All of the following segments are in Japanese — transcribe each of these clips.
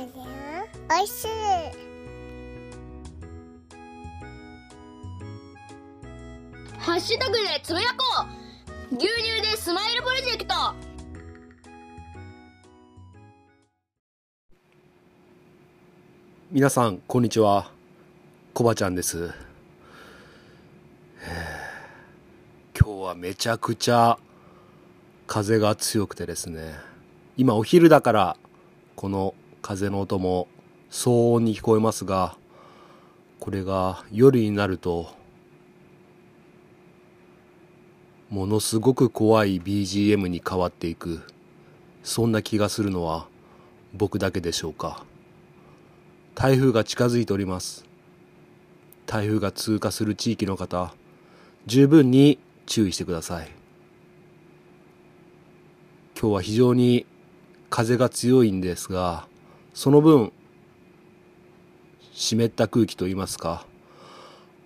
おい。しい。ハッシュタグでつぶやこう牛乳でスマイルプロジェクト皆さんこんにちはコバちゃんです今日はめちゃくちゃ風が強くてですね今お昼だからこの風の音も騒音に聞こえますがこれが夜になるとものすごく怖い BGM に変わっていく。そんな気がするのは僕だけでしょうか。台風が近づいております。台風が通過する地域の方十分に注意してください。今日は非常に風が強いんですがその分湿った空気といいますか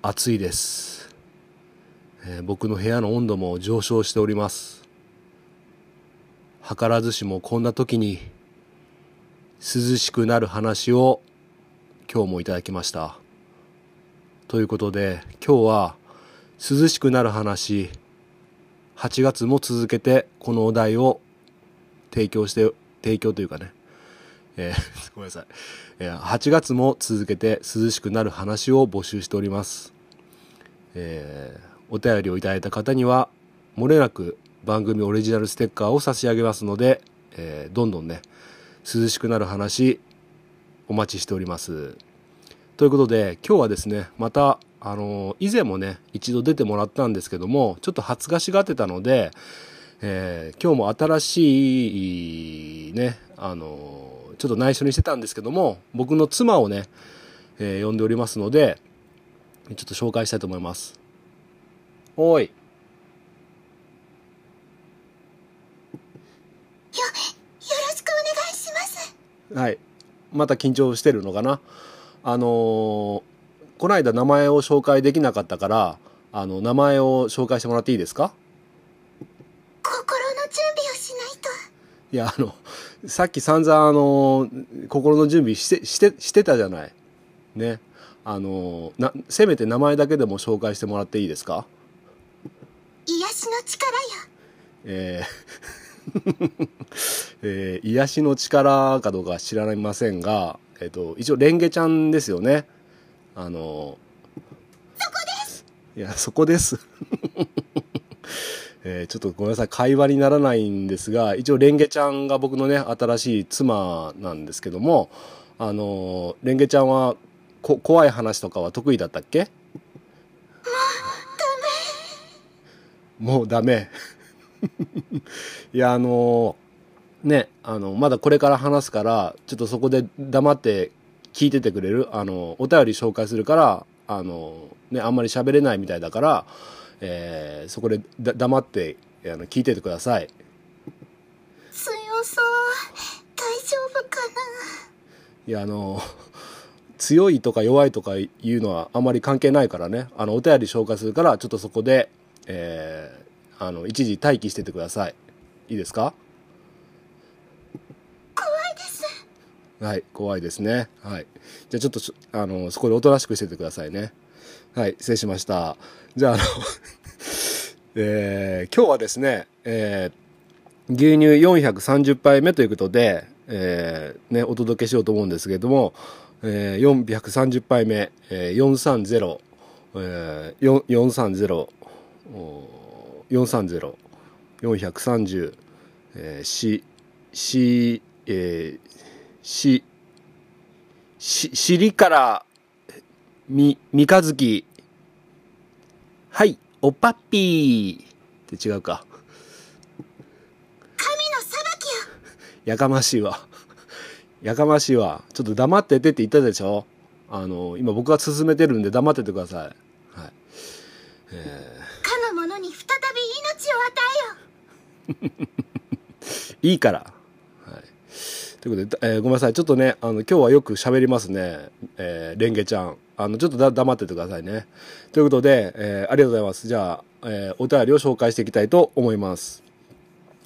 暑いです、えー僕の部屋の温度も上昇しております。図らずしもこんな時に涼しくなる話を今日もいただきました。ということで今日は涼しくなる話8月も続けてこのお題を提供して提供というかね、えー ごめんなさい、えー8月も続けて涼しくなる話を募集しております、えーお便りをいただいた方には漏れなく番組オリジナルステッカーを差し上げますので、えーどんどんね涼しくなる話お待ちしております。ということで今日はですねまたあの以前もね一度出てもらったんですけどもちょっと発芽しがってたので、えー今日も新しいねあのちょっと内緒にしてたんですけども僕の妻をね、えー呼んでおりますのでちょっと紹介したいと思います。おい。よろしくお願いします。はい。また緊張してるのかな？あのーこの間名前を紹介できなかったからあの名前を紹介してもらっていいですか？心の準備をしないと。いやあのさっき散々あの心の準備してしてしてたじゃない。ね。あのなせめて名前だけでも紹介してもらっていいですか？癒しの力よ。えー えー癒しの力かどうかは知らませんが、えっと一応レンゲちゃんですよね。あのそこです。いやそこですえーちょっとごめんなさい。会話にならないんですが一応レンゲちゃんが僕のね新しい妻なんですけどもあのレンゲちゃんはこ怖い話とかは得意だったっけ？もうダメ。いやあのねあのまだこれから話すからちょっとそこで黙って聞いててくれる？あのお便り紹介するからあの、ね、あんまり喋れないみたいだから、えーそこでだ黙ってあの聞いててください強そう大丈夫かな？いやあの 強いとか弱いとかいうのはあまり関係ないからねあのお便り紹介するからちょっとそこで、えーあの一時待機しててくださいいいですか？怖いですはい、怖いですね。はい。じゃあちょっとし、あの、そこでおとなしくしててくださいね。はい、失礼しました。じゃあ、あの、えー今日はですね、えー牛乳430杯目ということで、えーね、お届けしようと思うんですけれども、えー430杯目、えー430、えー、430、430、430、えー、し、し、えーし、し、尻から、み、三日月。はい、おっぱっぴー。って違うか。神の裁きよやかましいわ。やかましいわ。ちょっと黙っててって言ったでしょあの、今僕が進めてるんで黙っててください。はい。えかの者に再び命を与ー いいから。はい。ということで、えーごめんなさい。ちょっとね、あの、今日はよく喋りますね。えーレンゲちゃん。あの、ちょっとだ黙っててくださいね。ということで、えーありがとうございます。じゃあ、えーお便りを紹介していきたいと思います。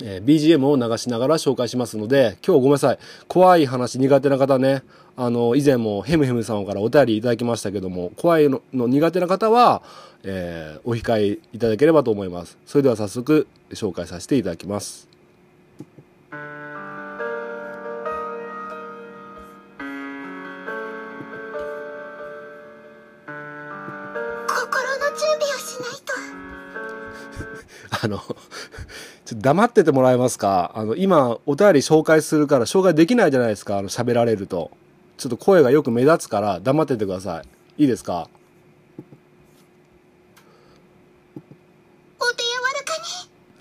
えー BGM を流しながら紹介しますので、今日ごめんなさい。怖い話苦手な方ね、あの、以前もヘムヘムさんからお便りいただきましたけども、怖いのの苦手な方は、えーお控えいただければと思います。それでは早速紹介させていただきます。備をしないとあの、ちょっと黙っててもらえますか？あの、今、お便り紹介するから紹介できないじゃないですか？あの、喋られると。ちょっと声がよく目立つから黙っててください。いいですか？お手柔らか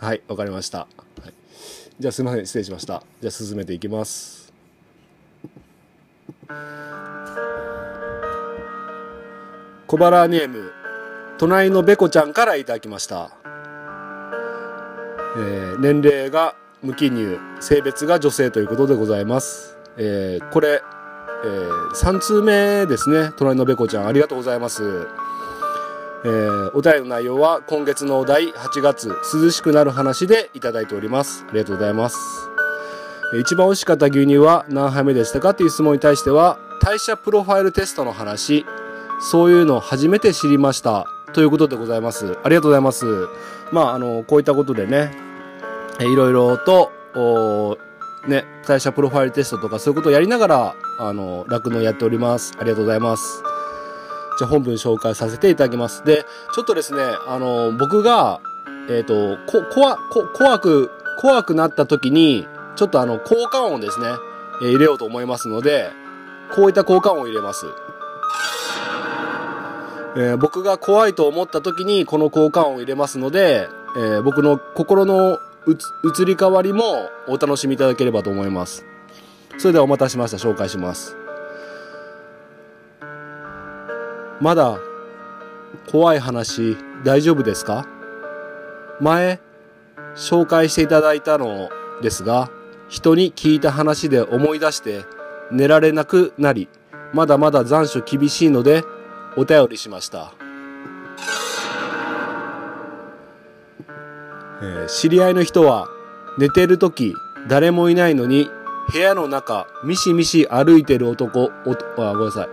にはい、わかりました。はい、じゃあすいません、失礼しました。じゃあ進めていきます。小腹ネーム、隣のべこちゃんからいただきました。えー年齢が無記入、性別が女性ということでございます。えーこれ、え3通目ですね。隣のべこちゃん、ありがとうございます。えーお便りの内容は今月のお題8月涼しくなる話でいただいておりますありがとうございます一番美味しかった牛乳は何杯目でしたかっていう質問に対しては代謝プロファイルテストの話そういうの初めて知りましたということでございますありがとうございますまああのこういったことでねえいろいろとおね代謝プロファイルテストとかそういうことをやりながらあの酪農やっておりますありがとうございますじゃあ本文紹介させていただきます。で、ちょっとですね、あの、僕が、えっ、と、こ、怖、こ、怖く、怖くなった時に、ちょっとあの、効果音をですね、えー入れようと思いますので、こういった効果音を入れます。えー僕が怖いと思った時に、この効果音を入れますので、えー僕の心の移り変わりもお楽しみいただければと思います。それではお待たせしました。紹介します。まだ怖い話大丈夫ですか？前紹介していただいたのですが人に聞いた話で思い出して寝られなくなりまだまだ残暑厳しいのでお便りしました、えー知り合いの人は寝てる時誰もいないのに部屋の中ミシミシ歩いてる男おあごめんなさい。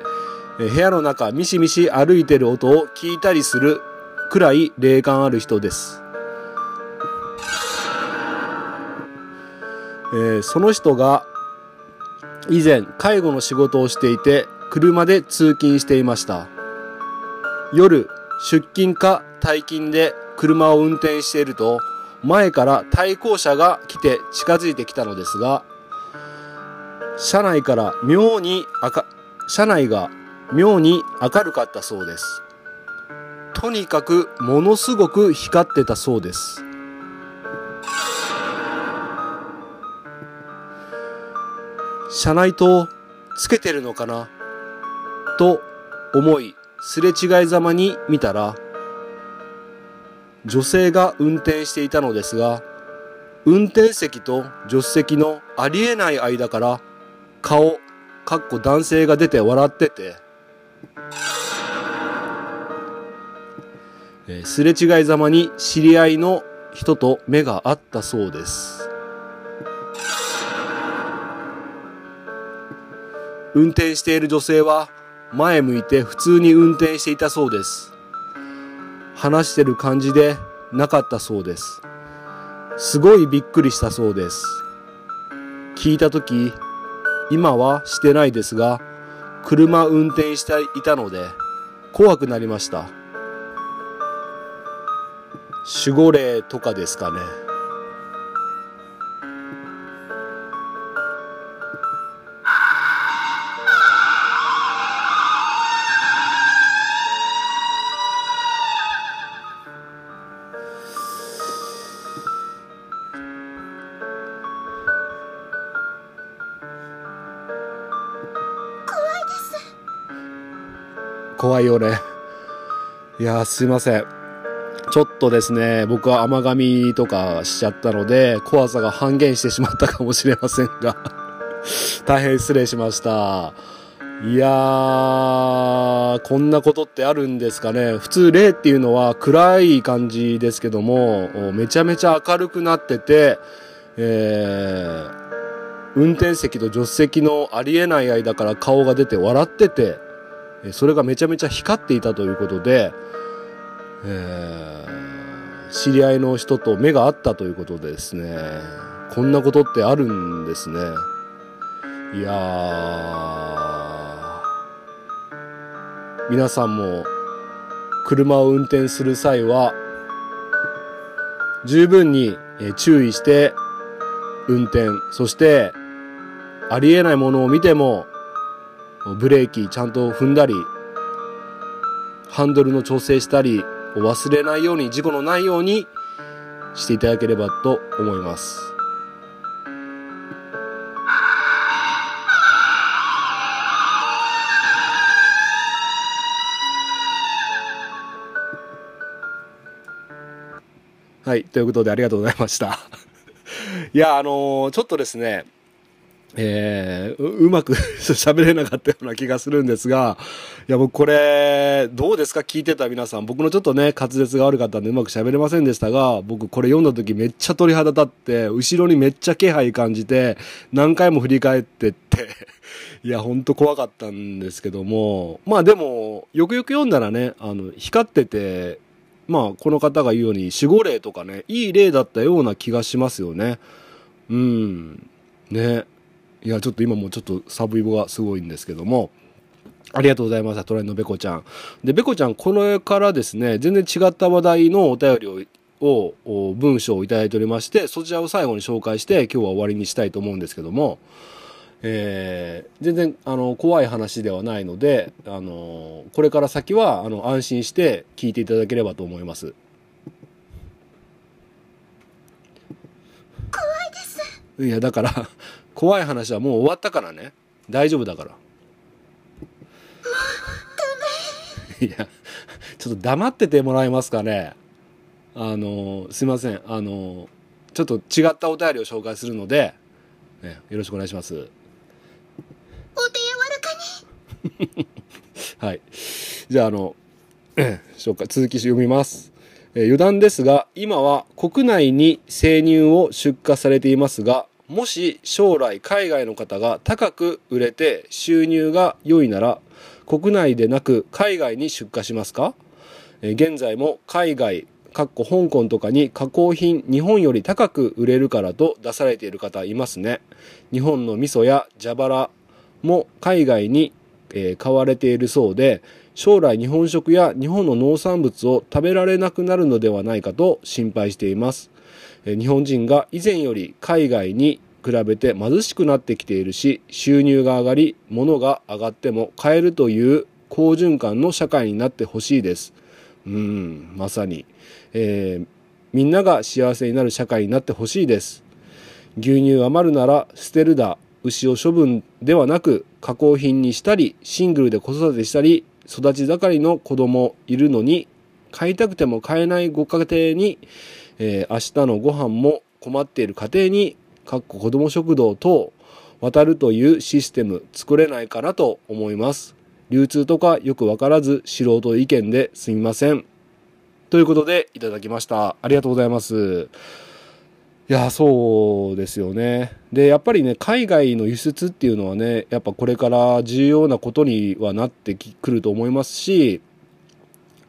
えー部屋の中ミシミシ歩いてる音を聞いたりするくらい霊感ある人です、えーその人が以前介護の仕事をしていて車で通勤していました。夜出勤か退勤で車を運転していると前から対向車が来て近づいてきたのですが車内から妙に赤車内が妙に明るかったそうです。とにかくものすごく光ってたそうです。車内灯つけてるのかな？と思いすれ違いざまに見たら女性が運転していたのですが運転席と助手席のありえない間から顔かっこ男性が出て笑っててえーすれ違いざまに知り合いの人と目が合ったそうです。運転している女性は前向いて普通に運転していたそうです。話してる感じでなかったそうです。すごいびっくりしたそうです。聞いた時今はしてないですが車運転していたので怖くなりました。守護霊とかですかね。怖いよね。いやすいません。ちょっとですね僕は甘噛みとかしちゃったので怖さが半減してしまったかもしれませんが 大変失礼しました。いやーこんなことってあるんですかね。普通霊っていうのは暗い感じですけどもめちゃめちゃ明るくなっててえー運転席と助手席のありえない間から顔が出て笑ってて、それがめちゃめちゃ光っていたということで、えー知り合いの人と目が合ったということでですね、こんなことってあるんですね。いやー、皆さんも車を運転する際は、十分に注意して運転、そしてありえないものを見てもブレーキちゃんと踏んだり、ハンドルの調整したり忘れないように、事故のないようにしていただければと思います。はい。ということでありがとうございました。いや、あのーちょっとですね、えーううまく 喋れなかったような気がするんですが、いや、僕これ、どうですか？聞いてた皆さん。僕のちょっとね、滑舌が悪かったんでうまく喋れませんでしたが、僕これ読んだ時めっちゃ鳥肌立って、後ろにめっちゃ気配感じて、何回も振り返ってって、いや、ほんと怖かったんですけども、まあでも、よくよく読んだらね、あの、光ってて、まあ、この方が言うように、守護霊とかね、いい例だったような気がしますよね。うん。ね。いや、ちょっと今もちょっとサブイボがすごいんですけども、ありがとうございました、トライのベコちゃん。で、ベコちゃん、これからですね、全然違った話題のお便りを、をお文章をいただいておりまして、そちらを最後に紹介して、今日は終わりにしたいと思うんですけども、えー全然、あの、怖い話ではないので、あの、これから先は、あの、安心して聞いていただければと思います。怖いですいや、だから、怖い話はもう終わったからね。大丈夫だから。いや、ちょっと黙っててもらえますかね。あの、すいません。あの、ちょっと違ったお便りを紹介するので、ね、よろしくお願いします。お手柔らかに はい。じゃあ、あの、紹介、続き読みます。えー余談ですが、今は国内に生乳を出荷されていますが、もし将来海外の方が高く売れて収入が良いなら、国内でなく海外に出荷しますか？現在も海外、かっこ香港とかに加工品日本より高く売れるからと出されている方いますね。日本の味噌や蛇腹も海外に、え買われているそうで、将来日本食や日本の農産物を食べられなくなるのではないかと心配しています。日本人が以前より海外に比べて貧しくなってきているし、収入が上がり、物が上がっても買えるという好循環の社会になってほしいです。うん、まさに。えーみんなが幸せになる社会になってほしいです。牛乳余るなら捨てるだ、牛を処分ではなく加工品にしたり、シングルで子育てしたり、育ち盛りの子供いるのに、買いたくても買えないご家庭に、えー明日のご飯も困っている家庭に、かっこ子供食堂等、渡るというシステム作れないかなと思います。流通とかよくわからず素人意見ですみません。ということでいただきました。ありがとうございます。いや、そうですよね。で、やっぱりね、海外の輸出っていうのはね、やっぱこれから重要なことにはなってくると思いますし、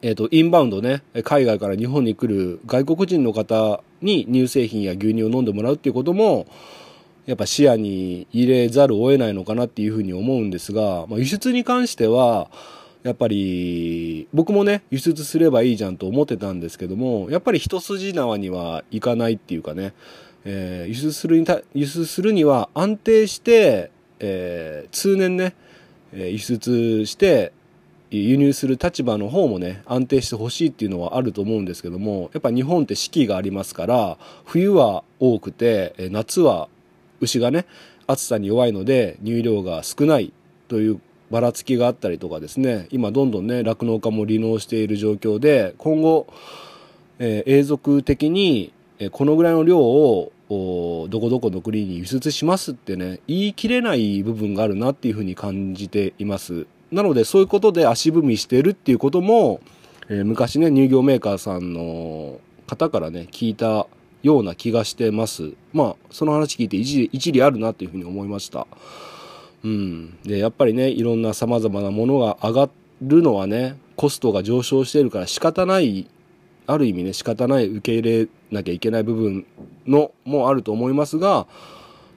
えっ、と、インバウンドね、海外から日本に来る外国人の方に乳製品や牛乳を飲んでもらうっていうことも、やっぱ視野に入れざるを得ないのかなっていうふうに思うんですが、まあ、輸出に関しては、やっぱり、僕もね、輸出すればいいじゃんと思ってたんですけども、やっぱり一筋縄にはいかないっていうかね、えー輸出するにた、輸出するには安定して、えー通年ね、え輸出して、輸入する立場の方もね、安定してほしいっていうのはあると思うんですけども、やっぱ日本って四季がありますから、冬は多くて、夏は牛がね、暑さに弱いので乳量が少ないというばらつきがあったりとかですね、今どんどんね、酪農家も離農している状況で、今後、えー永続的に、このぐらいの量をどこどこの国に輸出しますってね言い切れない部分があるなっていうふうに感じています。なのでそういうことで足踏みしてるっていうことも、えー昔ね乳業メーカーさんの方からね聞いたような気がしてます。まあ、その話聞いて一理一理あるなというふうに思いました。うん。で、やっぱりね、いろんな様々なものが上がるのはね、コストが上昇しているから仕方ない、ある意味ね、仕方ない受け入れなきゃいけない部分のもあると思いますが、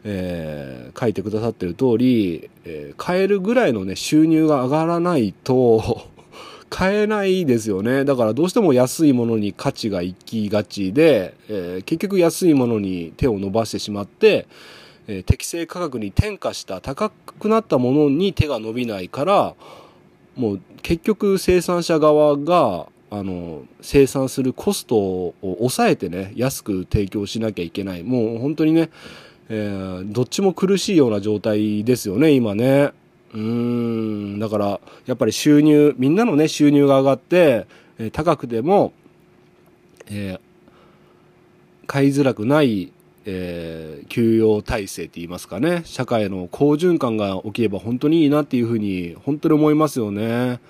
えー書いてくださってる通り、えー買えるぐらいのね、収入が上がらないと、買えないですよね。だからどうしても安いものに価値がいきがちで、えー結局安いものに手を伸ばしてしまって、えー適正価格に転嫁した高くなったものに手が伸びないから、もう結局生産者側が、あの、生産するコストを抑えてね、安く提供しなきゃいけない。もう本当にね、えーどっちも苦しいような状態ですよね、今ね。うん、だから、やっぱり収入、みんなのね、収入が上がって、えー高くても、えー買いづらくない、えー給与体制って言いますかね、社会の好循環が起きれば本当にいいなっていうふうに、本当に思いますよね。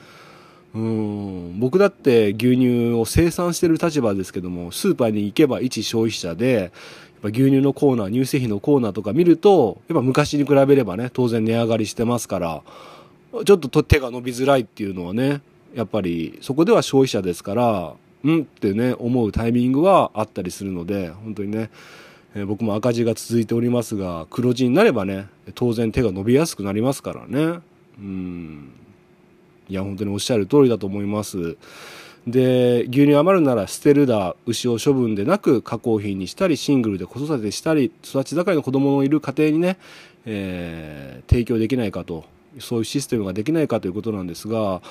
うん僕だって牛乳を生産してる立場ですけどもスーパーに行けば一消費者でぱ牛乳のコーナー乳製品のコーナーとか見るとやっぱ昔に比べればね当然値上がりしてますからちょっと手が伸びづらいっていうのはねやっぱりそこでは消費者ですからうんってね思うタイミングはあったりするので本当にねえー僕も赤字が続いておりますが黒字になればね当然手が伸びやすくなりますからねうんいや、本当におっしゃる通りだと思います。で、牛乳余るなら捨てるだ、牛を処分でなく加工品にしたり、シングルで子育てしたり、育ち盛りの子供のいる家庭にね、えー提供できないかと、そういうシステムができないかということなんですが、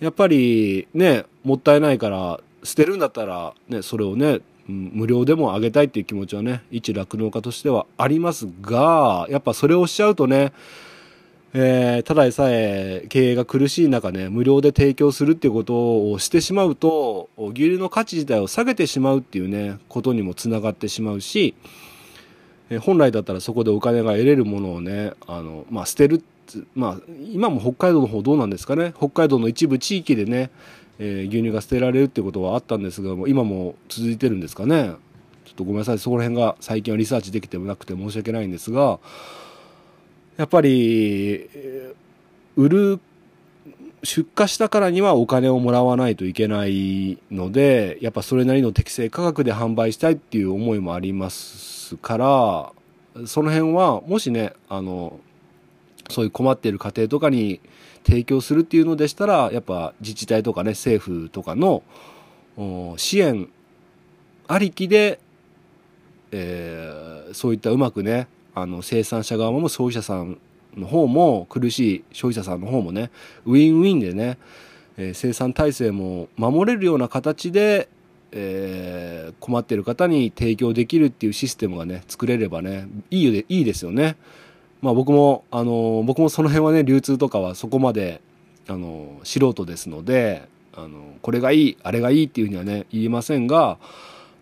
やっぱりね、もったいないから、捨てるんだったら、ね、それをね、無料でもあげたいっていう気持ちはね、一酪農家としてはありますが、やっぱそれをしちゃうとね、えーただでさえ経営が苦しい中ね、無料で提供するっていうことをしてしまうと、牛乳の価値自体を下げてしまうっていうね、ことにもつながってしまうし、えー本来だったらそこでお金が得れるものをね、あの、まあ、捨てるまあ、今も北海道の方どうなんですかね、北海道の一部地域でね、えー牛乳が捨てられるってことはあったんですが、も今も続いてるんですかね？ちょっとごめんなさい、そこら辺が最近はリサーチできてもなくて申し訳ないんですが、やっぱり、売る、出荷したからにはお金をもらわないといけないので、やっぱそれなりの適正価格で販売したいっていう思いもありますから、その辺は、もしね、あの、そういう困っている家庭とかに提供するっていうのでしたら、やっぱ自治体とかね、政府とかの支援ありきで、えーそういったうまくね、あの生産者側も消費者さんの方も苦しい消費者さんの方もねウィンウィンでね、えー生産体制も守れるような形で、えー困っている方に提供できるっていうシステムがね作れればねいいよでいいですよね。まあ僕もあの僕もその辺はね流通とかはそこまであの素人ですのであのこれがいいあれがいいっていうふうにはね言いませんが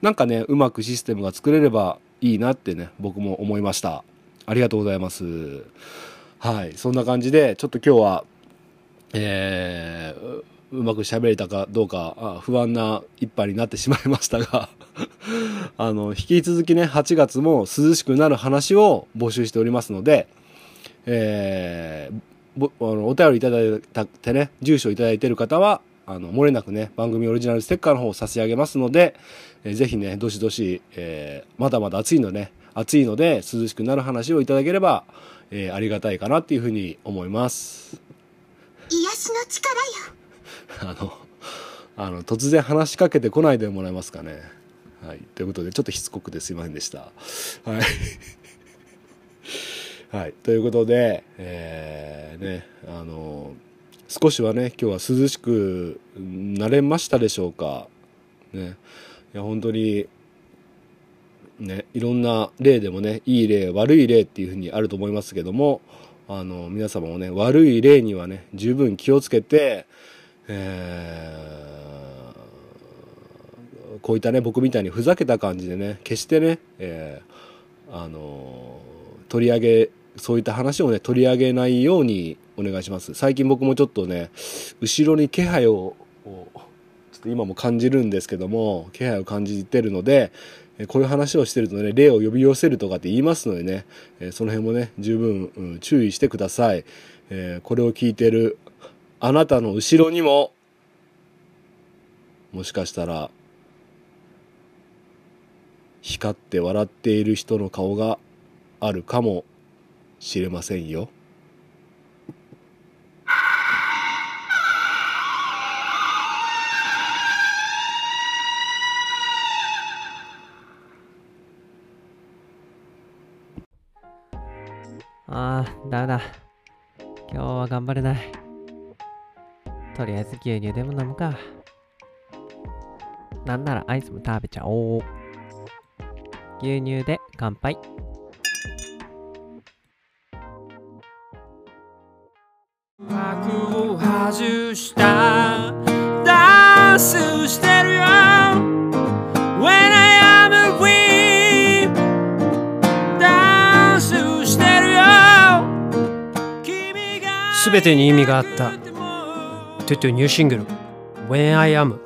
なんかねうまくシステムが作れればいいなってね僕も思いました。ありがとうございます。はいそんな感じでちょっと今日はえーうまく喋れたかどうか不安な一杯になってしまいましたが あの引き続きね8月も涼しくなる話を募集しておりますのでえーぼあのお便りいただいたてね住所いただいてる方はあの漏れなくね番組オリジナルステッカーの方を差し上げますので、えーぜひねどしどし、えーまだまだ暑いのね暑いので涼しくなる話をいただければ、えーありがたいかなっていうふうに思います。癒しの力よ。あのあの突然話しかけてこないでもらえますかね。はい。ということでちょっとしつこくです。いませんでした。はい。はい、ということで、えーね、あの少しはね今日は涼しくなれましたでしょうか。ね、いや本当にねいろんな例でもねいい例悪い例っていうふうにあると思いますけどもあの皆様もね悪い例にはね十分気をつけて、えーこういったね僕みたいにふざけた感じでね決してね、えーあの取り上げそういった話をね取り上げないようにお願いします最近僕もちょっとね後ろに気配をちょっと今も感じるんですけども気配を感じてるので、こういう話をしてるとね霊を呼び寄せるとかって言いますのでね、その辺もね十分、注意してください、えこれを聞いてるあなたの後ろにももしかしたら光って笑っている人の顔があるかもしれませんよ。ああ、ダメだ。今日は頑張れない。とりあえず牛乳でも飲むか。なんならアイスも食べちゃおう。牛乳で乾杯。幕を外した全てに意味があった。トゥトゥニューシングル When I Am